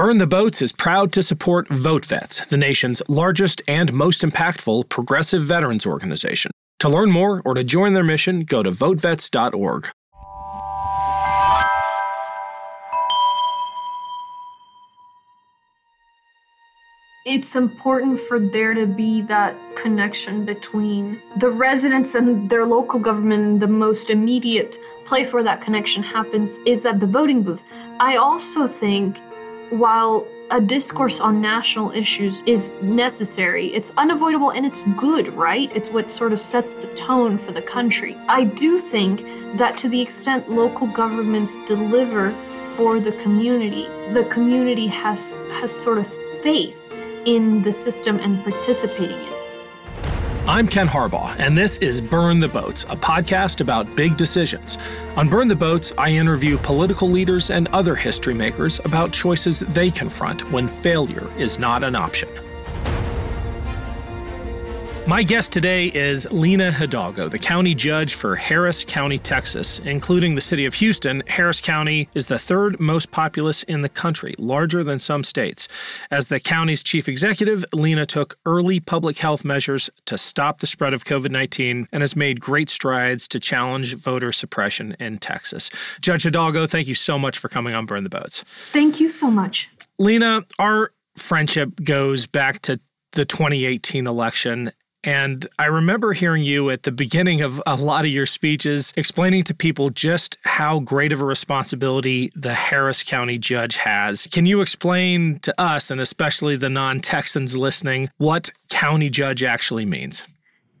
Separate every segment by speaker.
Speaker 1: Burn the Boats is proud to support VoteVets, the nation's largest and most impactful progressive veterans organization. To learn more or to join their mission, go to votevets.org.
Speaker 2: It's important for there to be that connection between the residents and their local government. The most immediate place where that connection happens is at the voting booth. I also think while a discourse on national issues is necessary. It's unavoidable and it's good, right? It's what sort of sets the tone for the country. I do think that to the extent local governments deliver for the community, the community has has sort of faith in the system and participating in it.
Speaker 1: I'm Ken Harbaugh, and this is Burn the Boats, a podcast about big decisions. On Burn the Boats, I interview political leaders and other history makers about choices they confront when failure is not an option. My guest today is Lina Hidalgo, the county judge for Harris County, Texas. Including the city of Houston, Harris County is the third most populous in the country, larger than some states. As the county's chief executive, Lina took early public health measures to stop the spread of COVID 19 and has made great strides to challenge voter suppression in Texas. Judge Hidalgo, thank you so much for coming on Burn the Boats.
Speaker 2: Thank you so much.
Speaker 1: Lina, our friendship goes back to the 2018 election and I remember hearing you at the beginning of a lot of your speeches explaining to people just how great of a responsibility the Harris County judge has. Can you explain to us, and especially the non Texans listening, what county judge actually means?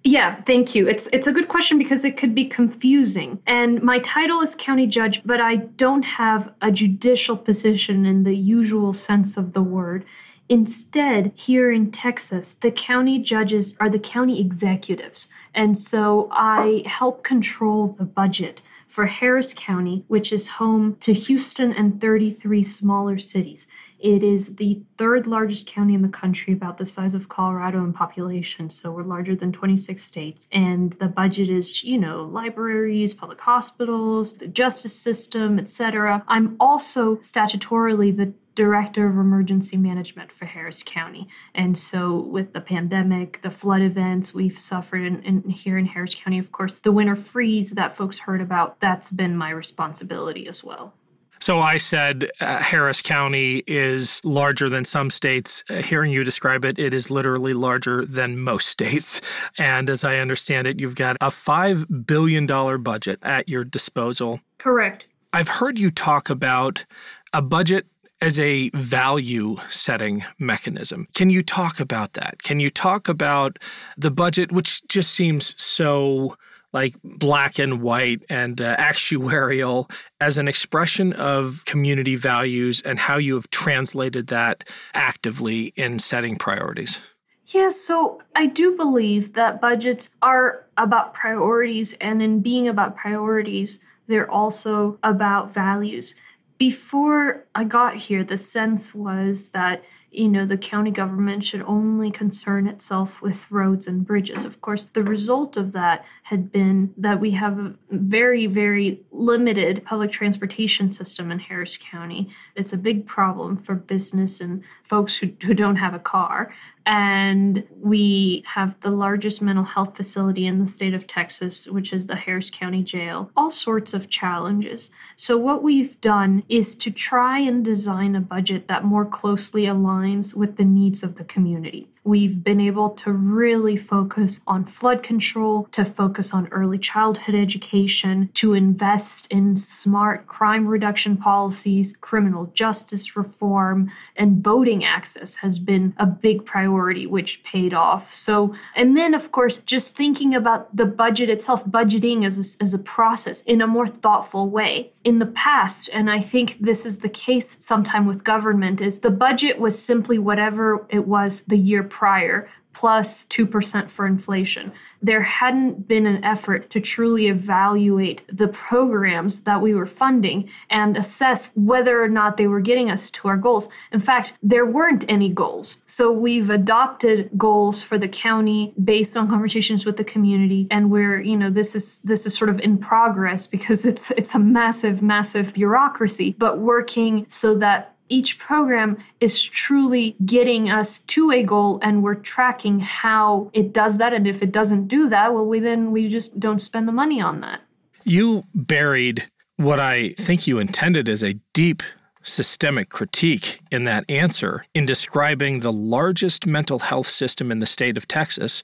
Speaker 2: Yeah, thank you. It's it's a good question because it could be confusing. And my title is county judge, but I don't have a judicial position in the usual sense of the word. Instead, here in Texas, the county judges are the county executives. And so I help control the budget for Harris County, which is home to Houston and 33 smaller cities. It is the third largest county in the country, about the size of Colorado in population. So we're larger than 26 states. And the budget is, you know, libraries, public hospitals, the justice system, etc. I'm also statutorily the director of emergency management for Harris County. And so, with the pandemic, the flood events we've suffered in, in, here in Harris County, of course, the winter freeze that folks heard about, that's been my responsibility as well.
Speaker 1: So I said uh, Harris County is larger than some states. Uh, hearing you describe it, it is literally larger than most states. And as I understand it, you've got a $5 billion budget at your disposal.
Speaker 2: Correct.
Speaker 1: I've heard you talk about a budget as a value setting mechanism. Can you talk about that? Can you talk about the budget, which just seems so like black and white and uh, actuarial as an expression of community values and how you have translated that actively in setting priorities?
Speaker 2: Yeah, so I do believe that budgets are about priorities, and in being about priorities, they're also about values before I got here, the sense was that you know, the county government should only concern itself with roads and bridges. Of course, the result of that had been that we have a very, very limited public transportation system in Harris County. It's a big problem for business and folks who, who don't have a car. And we have the largest mental health facility in the state of Texas, which is the Harris County Jail. All sorts of challenges. So, what we've done is to try and design a budget that more closely aligns aligns with the needs of the community. We've been able to really focus on flood control, to focus on early childhood education, to invest in smart crime reduction policies, criminal justice reform, and voting access has been a big priority, which paid off. So, and then of course, just thinking about the budget itself, budgeting as a, as a process in a more thoughtful way. In the past, and I think this is the case sometime with government, is the budget was simply whatever it was the year prior plus 2% for inflation. There hadn't been an effort to truly evaluate the programs that we were funding and assess whether or not they were getting us to our goals. In fact, there weren't any goals. So we've adopted goals for the county based on conversations with the community and we're, you know, this is this is sort of in progress because it's it's a massive massive bureaucracy, but working so that each program is truly getting us to a goal and we're tracking how it does that and if it doesn't do that well we then we just don't spend the money on that
Speaker 1: you buried what i think you intended as a deep systemic critique in that answer in describing the largest mental health system in the state of Texas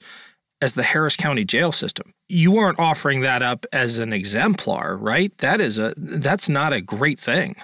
Speaker 1: as the Harris County jail system. You weren't offering that up as an exemplar, right? That is a that's not a great thing.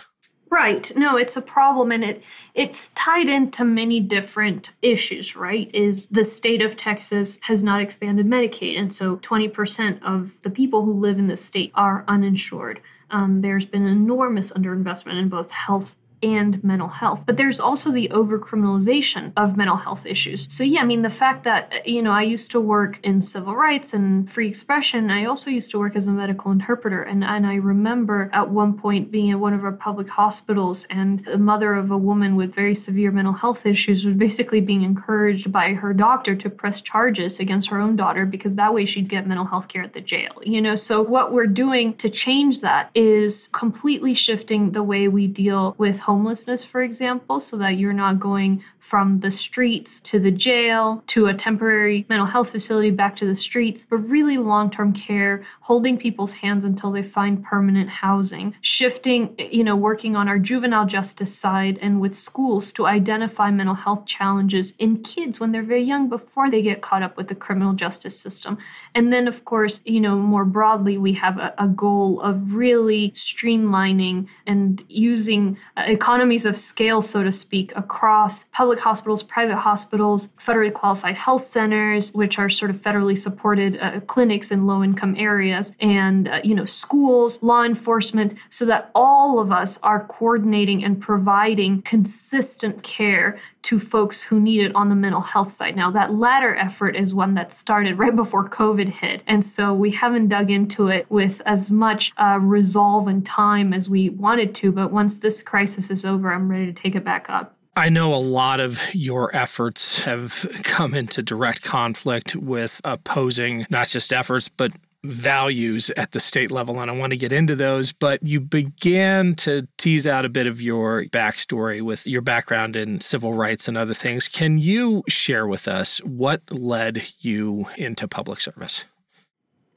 Speaker 2: Right. No, it's a problem and it it's tied into many different issues, right? Is the state of Texas has not expanded Medicaid and so 20% of the people who live in the state are uninsured. Um, there's been enormous underinvestment in both health and mental health. But there's also the overcriminalization of mental health issues. So, yeah, I mean, the fact that, you know, I used to work in civil rights and free expression, I also used to work as a medical interpreter. And, and I remember at one point being at one of our public hospitals, and the mother of a woman with very severe mental health issues was basically being encouraged by her doctor to press charges against her own daughter because that way she'd get mental health care at the jail. You know, so what we're doing to change that is completely shifting the way we deal with homelessness, for example, so that you're not going from the streets to the jail to a temporary mental health facility back to the streets, but really long term care, holding people's hands until they find permanent housing, shifting, you know, working on our juvenile justice side and with schools to identify mental health challenges in kids when they're very young before they get caught up with the criminal justice system. And then, of course, you know, more broadly, we have a, a goal of really streamlining and using uh, economies of scale, so to speak, across public hospitals, private hospitals, federally qualified health centers, which are sort of federally supported uh, clinics in low income areas, and uh, you know schools, law enforcement, so that all of us are coordinating and providing consistent care to folks who need it on the mental health side. Now, that latter effort is one that started right before COVID hit. And so we haven't dug into it with as much uh, resolve and time as we wanted to. But once this crisis is over, I'm ready to take it back up.
Speaker 1: I know a lot of your efforts have come into direct conflict with opposing not just efforts, but values at the state level, and I want to get into those. But you began to tease out a bit of your backstory with your background in civil rights and other things. Can you share with us what led you into public service?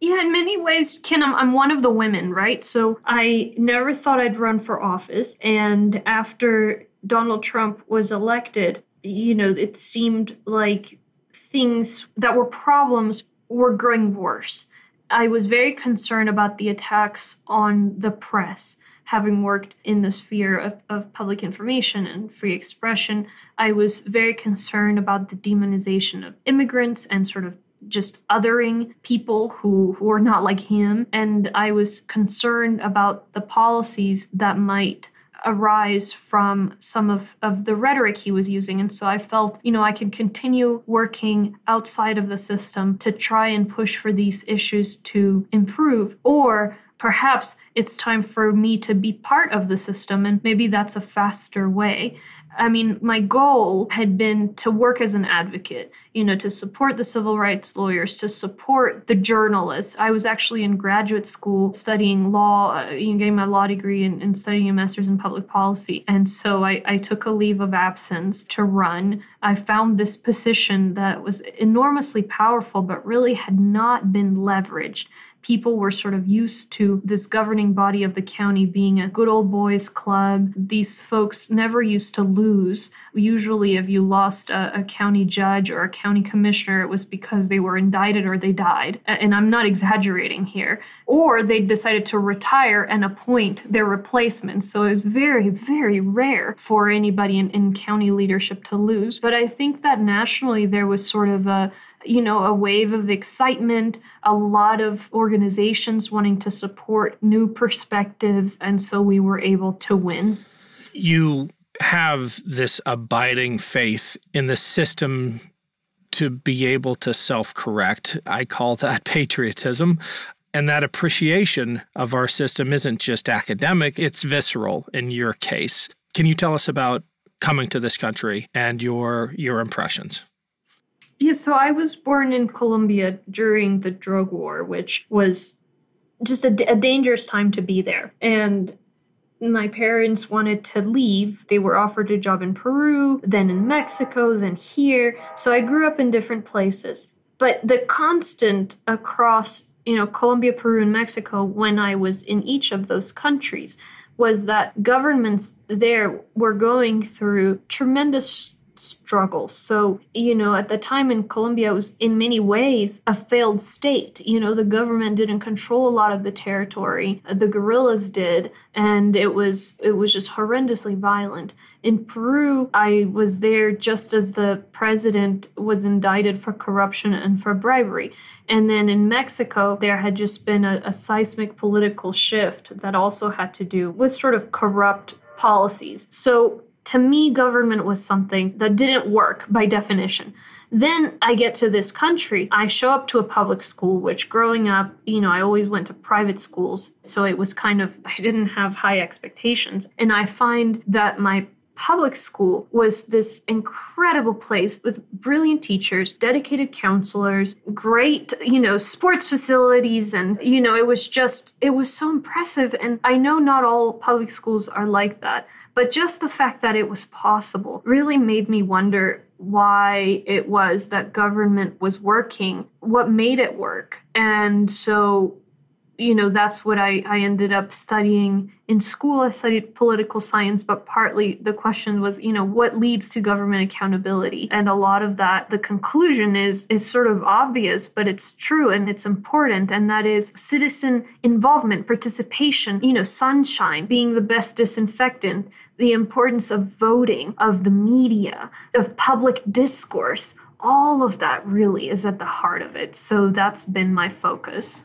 Speaker 2: Yeah, in many ways, Ken, I'm, I'm one of the women, right? So I never thought I'd run for office. And after Donald Trump was elected, you know, it seemed like things that were problems were growing worse. I was very concerned about the attacks on the press. Having worked in the sphere of, of public information and free expression, I was very concerned about the demonization of immigrants and sort of just othering people who, who are not like him. And I was concerned about the policies that might arise from some of, of the rhetoric he was using. And so I felt, you know, I could continue working outside of the system to try and push for these issues to improve. Or perhaps it's time for me to be part of the system, and maybe that's a faster way. I mean, my goal had been to work as an advocate, you know, to support the civil rights lawyers, to support the journalists. I was actually in graduate school studying law, uh, you know, getting my law degree and, and, studying a master's in public policy. And so I, I took a leave of absence to run. I found this position that was enormously powerful, but really had not been leveraged people were sort of used to this governing body of the county being a good old boys club. These folks never used to lose. Usually, if you lost a, a county judge or a county commissioner, it was because they were indicted or they died. And I'm not exaggerating here. Or they decided to retire and appoint their replacements. So it was very, very rare for anybody in, in county leadership to lose. But I think that nationally there was sort of a you know, a wave of excitement, a lot of organizations wanting to support new perspectives. And so we were able to win.
Speaker 1: You have this abiding faith in the system to be able to self correct. I call that patriotism. And that appreciation of our system isn't just academic, it's visceral in your case. Can you tell us about coming to this country and your your impressions?
Speaker 2: Yeah, so I was born in Colombia during the drug war, which was just a, a dangerous time to be there. And my parents wanted to leave. They were offered a job in Peru, then in Mexico, then here. So I grew up in different places. But the constant across, you know, Colombia, Peru, and Mexico when I was in each of those countries was that governments there were going through tremendous struggles. So, you know, at the time in Colombia, it was in many ways a failed state. You know, the government didn't control a lot of the territory, the guerrillas did, and it was it was just horrendously violent. In Peru, I was there just as the president was indicted for corruption and for bribery. And then in Mexico, there had just been a, a seismic political shift that also had to do with sort of corrupt policies. So to me, government was something that didn't work by definition. Then I get to this country. I show up to a public school, which growing up, you know, I always went to private schools. So it was kind of, I didn't have high expectations. And I find that my public school was this incredible place with brilliant teachers, dedicated counselors, great, you know, sports facilities. And, you know, it was just, it was so impressive. And I know not all public schools are like that, but just the fact that it was possible really made me wonder why it was that government was working, what made it work. And so you know that's what I, I ended up studying in school. I studied political science but partly the question was you know what leads to government accountability? And a lot of that the conclusion is is sort of obvious but it's true and it's important and that is citizen involvement participation you know sunshine being the best disinfectant the importance of voting of the media of public discourse. All of that really is at the heart of it. So that's been my focus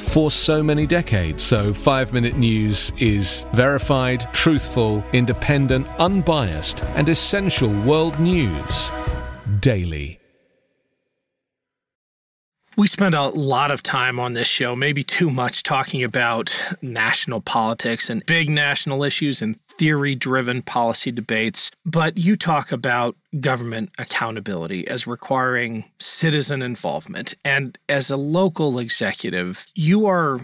Speaker 3: for so many decades. So, five minute news is verified, truthful, independent, unbiased, and essential world news daily.
Speaker 1: We spend a lot of time on this show, maybe too much, talking about national politics and big national issues and theory driven policy debates. But you talk about government accountability as requiring citizen involvement. And as a local executive, you are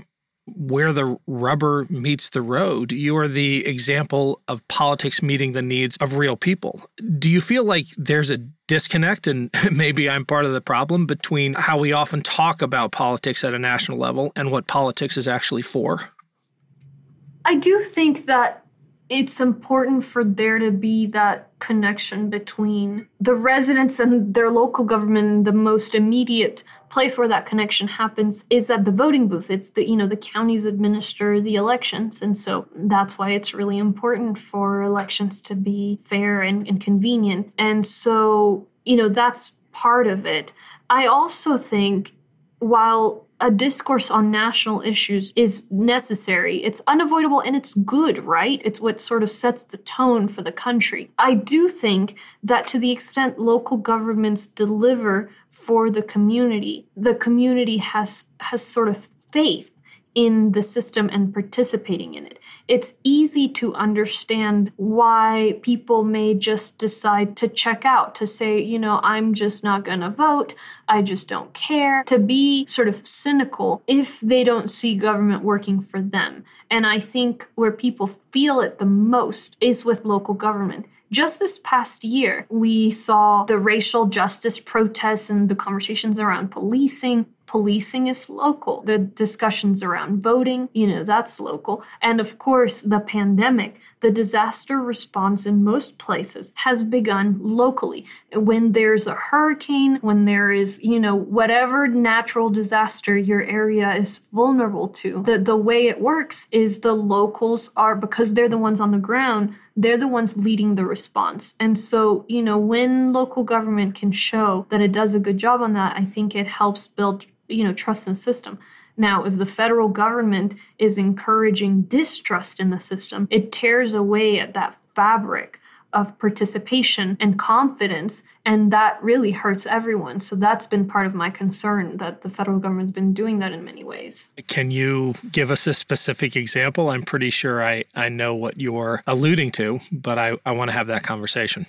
Speaker 1: where the rubber meets the road. You are the example of politics meeting the needs of real people. Do you feel like there's a disconnect, and maybe I'm part of the problem, between how we often talk about politics at a national level and what politics is actually for?
Speaker 2: I do think that it's important for there to be that connection between the residents and their local government. The most immediate place where that connection happens is at the voting booth. It's the you know the counties administer the elections. And so that's why it's really important for elections to be fair and, and convenient. And so you know that's part of it. I also think while a discourse on national issues is necessary. It's unavoidable and it's good, right? It's what sort of sets the tone for the country. I do think that to the extent local governments deliver for the community, the community has has sort of faith in the system and participating in it. It's easy to understand why people may just decide to check out, to say, you know, I'm just not going to vote. I just don't care, to be sort of cynical if they don't see government working for them. And I think where people feel it the most is with local government. Just this past year, we saw the racial justice protests and the conversations around policing policing is local. The discussions around voting, you know, that's local. And of course, the pandemic, the disaster response in most places has begun locally. When there's a hurricane, when there is, you know, whatever natural disaster your area is vulnerable to, the, the way it works is the locals are, because they're the ones on the ground, they're the ones leading the response. And so, you know, when local government can show that it does a good job on that, I think it helps build you know trust in the system now if the federal government is encouraging distrust in the system it tears away at that fabric of participation and confidence. And that really hurts everyone. So that's been part of my concern that the federal government's been doing that in many ways.
Speaker 1: Can you give us a specific example? I'm pretty sure I, I know what you're alluding to, but I, I want to have that conversation.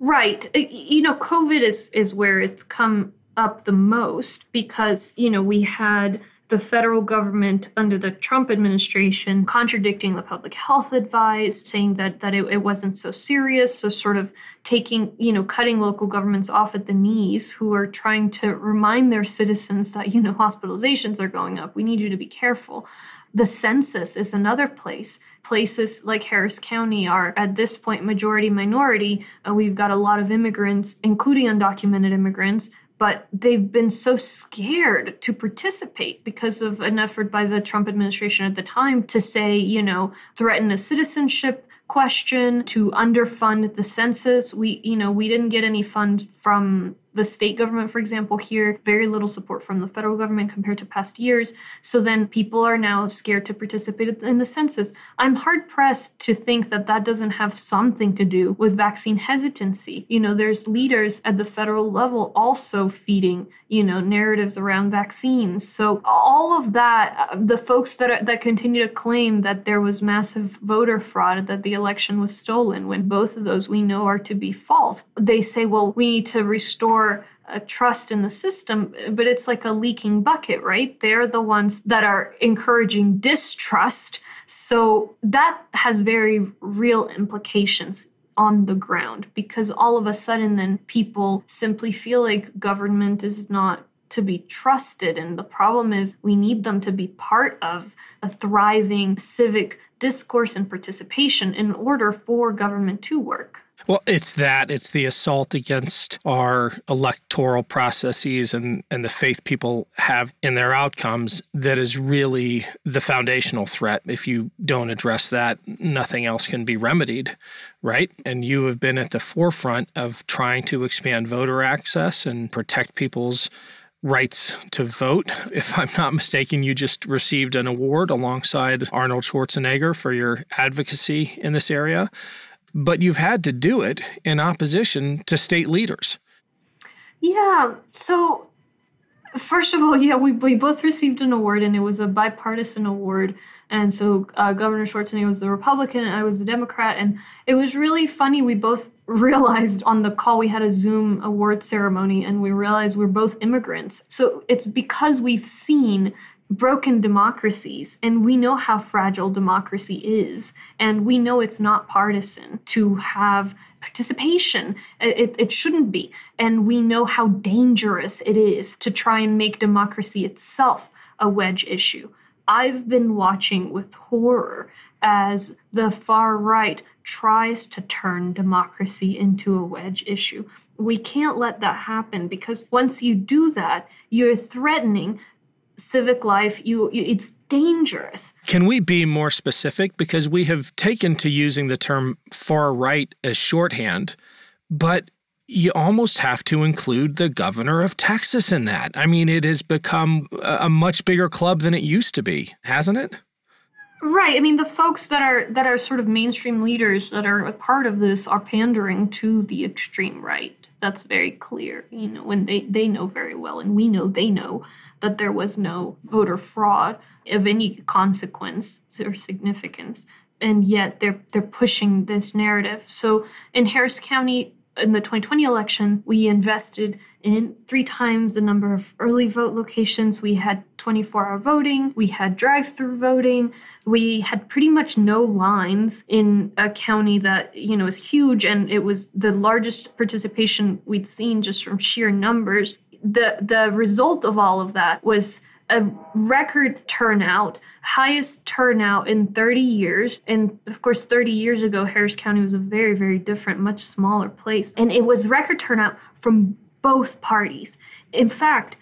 Speaker 2: Right. Uh, you know, COVID is, is where it's come up the most because, you know, we had the federal government under the Trump administration contradicting the public health advice, saying that that it, it, wasn't so serious, so sort of taking, you know, cutting local governments off at the knees who are trying to remind their citizens that, you know, hospitalizations are going up. We need you to be careful. The census is another place. Places like Harris County are at this point majority minority. Uh, we've got a lot of immigrants, including undocumented immigrants, but they've been so scared to participate because of an effort by the Trump administration at the time to say, you know, threaten a citizenship question to underfund the census. We you know we didn't get any fund from the state government, for example, here, very little support from the federal government compared to past years. So then people are now scared to participate in the census. I'm hard pressed to think that that doesn't have something to do with vaccine hesitancy. You know, there's leaders at the federal level also feeding, you know, narratives around vaccines. So all of that, uh, the folks that are, that continue to claim that there was massive voter fraud, that the election was stolen, when both of those we know are to be false, they say, well, we need to restore restore a trust in the system, but it's like a leaking bucket, right? They're the ones that are encouraging distrust. So that has very real implications on the ground because all of a sudden then people simply feel like government is not to be trusted. And the problem is we need them to be part of a thriving civic discourse and participation in order for government to work.
Speaker 1: Well, it's that. It's the assault against our electoral processes and, and the faith people have in their outcomes that is really the foundational threat. If you don't address that, nothing else can be remedied, right? And you have been at the forefront of trying to expand voter access and protect people's rights to vote. If I'm not mistaken, you just received an award alongside Arnold Schwarzenegger for your advocacy in this area but you've had to do it in opposition to state leaders.
Speaker 2: Yeah. So, first of all, yeah, we, we both received an award, and it was a bipartisan award. And so, uh, Governor Schwarzenegger was the Republican, and I was the Democrat. And it was really funny. We both realized on the call we had a Zoom award ceremony, and we realized we're both immigrants. So, it's because we've seen broken democracies and we know how fragile democracy is and we know it's not partisan to have participation it, it shouldn't be and we know how dangerous it is to try and make democracy itself a wedge issue i've been watching with horror as the far right tries to turn democracy into a wedge issue. We can't let that happen because once you do that, you're threatening civic life you, you, it's dangerous
Speaker 1: can we be more specific because we have taken to using the term far right as shorthand but you almost have to include the governor of Texas in that. I mean, it has become a much bigger club than it used to be, hasn't it?
Speaker 2: Right. I mean, the folks that are that are sort of mainstream leaders that are a part of this are pandering to the extreme right. That's very clear. You know, when they they know very well, and we know they know that there was no voter fraud of any consequence or significance and yet they're they're pushing this narrative. So in Harris County in the 2020 election, we invested in three times the number of early vote locations. We had 24 hour voting, we had drive through voting, we had pretty much no lines in a county that, you know, is huge and it was the largest participation we'd seen just from sheer numbers the the result of all of that was a record turnout, highest turnout in 30 years. And of course, 30 years ago, Harris County was a very, very different, much smaller place. And it was record turnout from both parties. In fact,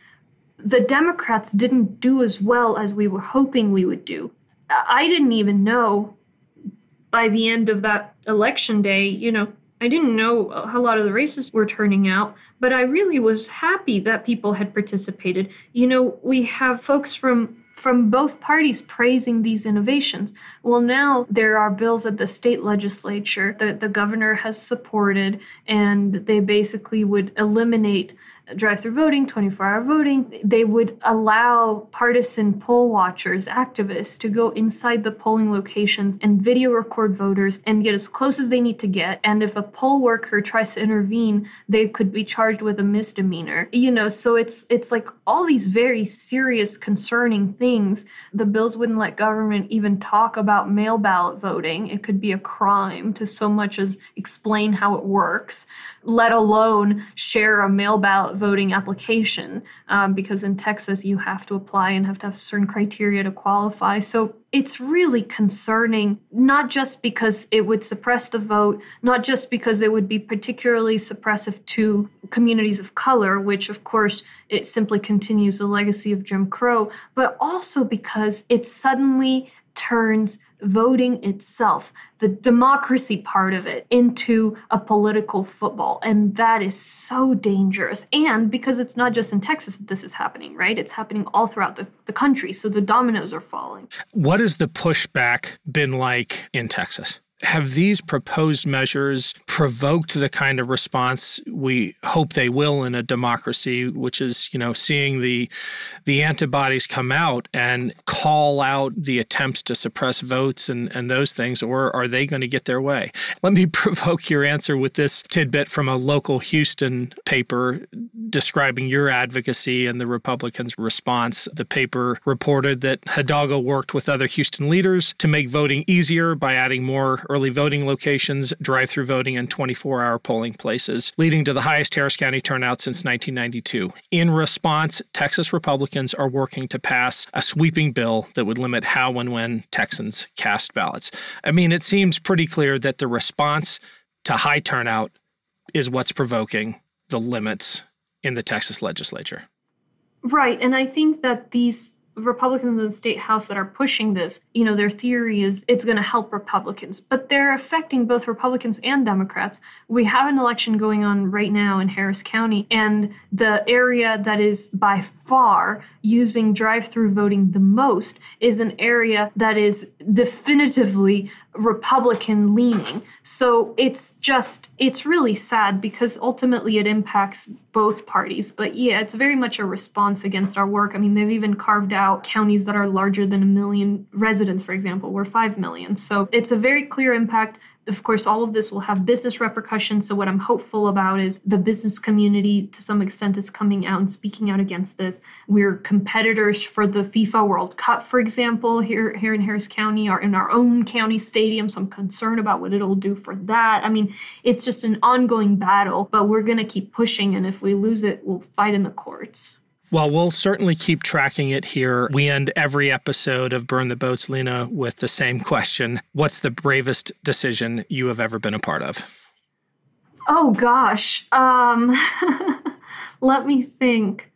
Speaker 2: the Democrats didn't do as well as we were hoping we would do. I didn't even know by the end of that election day, you know, I didn't know a lot of the races were turning out, but I really was happy that people had participated. You know, we have folks from from both parties praising these innovations. Well, now there are bills at the state legislature that the governor has supported, and they basically would eliminate drive through voting, 24 hour voting, they would allow partisan poll watchers, activists, to go inside the polling locations and video record voters and get as close as they need to get. And if a poll worker tries to intervene, they could be charged with a misdemeanor. You know, so it's it's like all these very serious, concerning things. The bills wouldn't let government even talk about mail ballot voting. It could be a crime to so much as explain how it works, let alone share a mail ballot voting application um, because in Texas you have to apply and have to have certain criteria to qualify. So it's really concerning, not just because it would suppress the vote, not just because it would be particularly suppressive to communities of color, which of course it simply continues the legacy of Jim Crow, but also because it suddenly turns voting itself, the democracy part of it, into a political football. And that is so dangerous. And because it's not just in Texas that this is happening, right? It's happening all throughout the, the country. So the dominoes are falling.
Speaker 1: What has the pushback been like in Texas? Have these proposed measures provoked the kind of response we hope they will in a democracy which is you know seeing the the antibodies come out and call out the attempts to suppress votes and and those things or are they going to get their way? Let me provoke your answer with this tidbit from a local Houston paper describing your advocacy and the Republicans response. The paper reported that Hidalgo worked with other Houston leaders to make voting easier by adding more early voting locations, drive through voting, and 24 hour polling places, leading to the highest Harris County turnout since 1992. In response, Texas Republicans are working to pass a sweeping bill that would limit how and when Texans cast ballots. I mean, it seems pretty clear that the response to high turnout is what's provoking the limits in the Texas legislature.
Speaker 2: Right. And I think that these Republicans in the state house that are pushing this, you know, their theory is it's going to help Republicans, but they're affecting both Republicans and Democrats. We have an election going on right now in Harris County, and the area that is by far using drive through voting the most is an area that is definitively Republican leaning. So it's just, it's really sad because ultimately it impacts both parties. But yeah, it's very much a response against our work. I mean, they've even carved out counties that are larger than a million residents, for example, we're 5 million. So it's a very clear impact of course, all of this will have business repercussions. So, what I'm hopeful about is the business community, to some extent, is coming out and speaking out against this. We're competitors for the FIFA World Cup, for example, here, here in Harris County or in our own county stadium. So, I'm concerned about what it'll do for that. I mean, it's just an ongoing battle, but we're going to keep pushing. And if we lose it, we'll fight in the courts.
Speaker 1: Well, we'll certainly keep tracking it here. We end every episode of Burn the Boats, Lina, with the same question What's the bravest decision you have ever been a part of?
Speaker 2: Oh, gosh. Um, let me think.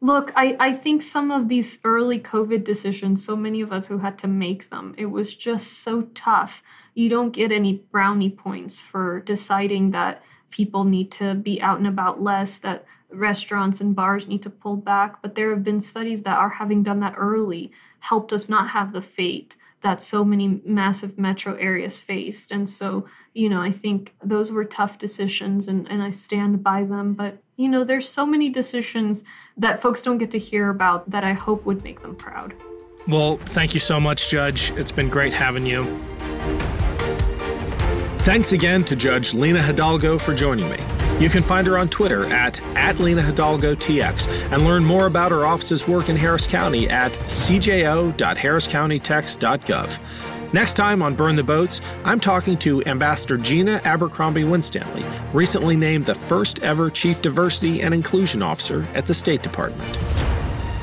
Speaker 2: Look, I, I think some of these early COVID decisions, so many of us who had to make them, it was just so tough. You don't get any brownie points for deciding that people need to be out and about less, that restaurants and bars need to pull back. But there have been studies that are having done that early, helped us not have the fate that so many massive metro areas faced. And so, you know, I think those were tough decisions and, and I stand by them. But, you know, there's so many decisions that folks don't get to hear about that I hope would make them proud.
Speaker 1: Well, thank you so much, Judge. It's been great having you. Thanks again to Judge Lina Hidalgo for joining me. You can find her on Twitter at, at Lina Hidalgo TX and learn more about her office's work in Harris County at cjo.harriscountytex.gov. Next time on Burn the Boats, I'm talking to Ambassador Gina Abercrombie Winstanley, recently named the first ever Chief Diversity and Inclusion Officer at the State Department.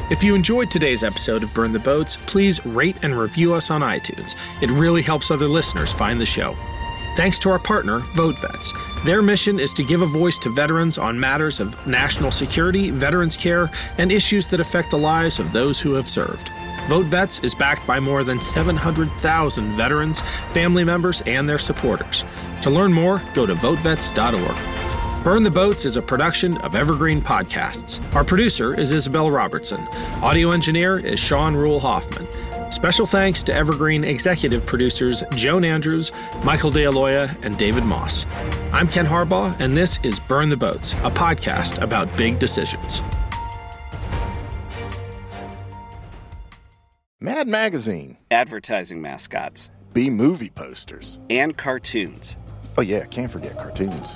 Speaker 1: If you enjoyed today's episode of Burn the Boats, please rate and review us on iTunes. It really helps other listeners find the show. Thanks to our partner, VoteVets. Their mission is to give a voice to veterans on matters of national security, veterans care, and issues that affect the lives of those who have served. Vote Vets is backed by more than 700,000 veterans, family members, and their supporters. To learn more, go to votevets.org. Burn the Boats is a production of Evergreen Podcasts. Our producer is Isabel Robertson. Audio engineer is Sean Rule Hoffman. Special thanks to Evergreen executive producers Joan Andrews, Michael DeAloia, and David Moss. I'm Ken Harbaugh, and this is Burn the Boats, a podcast about big decisions.
Speaker 4: Mad Magazine,
Speaker 5: advertising mascots,
Speaker 4: B movie posters,
Speaker 5: and cartoons.
Speaker 4: Oh, yeah, can't forget cartoons.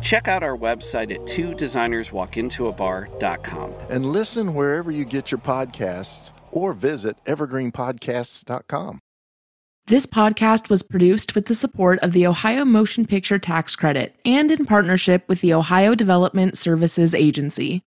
Speaker 5: Check out our website at two designers walk into a designerswalkintoabar.com.
Speaker 4: And listen wherever you get your podcasts or visit evergreenpodcasts.com.
Speaker 6: This podcast was produced with the support of the Ohio Motion Picture Tax Credit and in partnership with the Ohio Development Services Agency.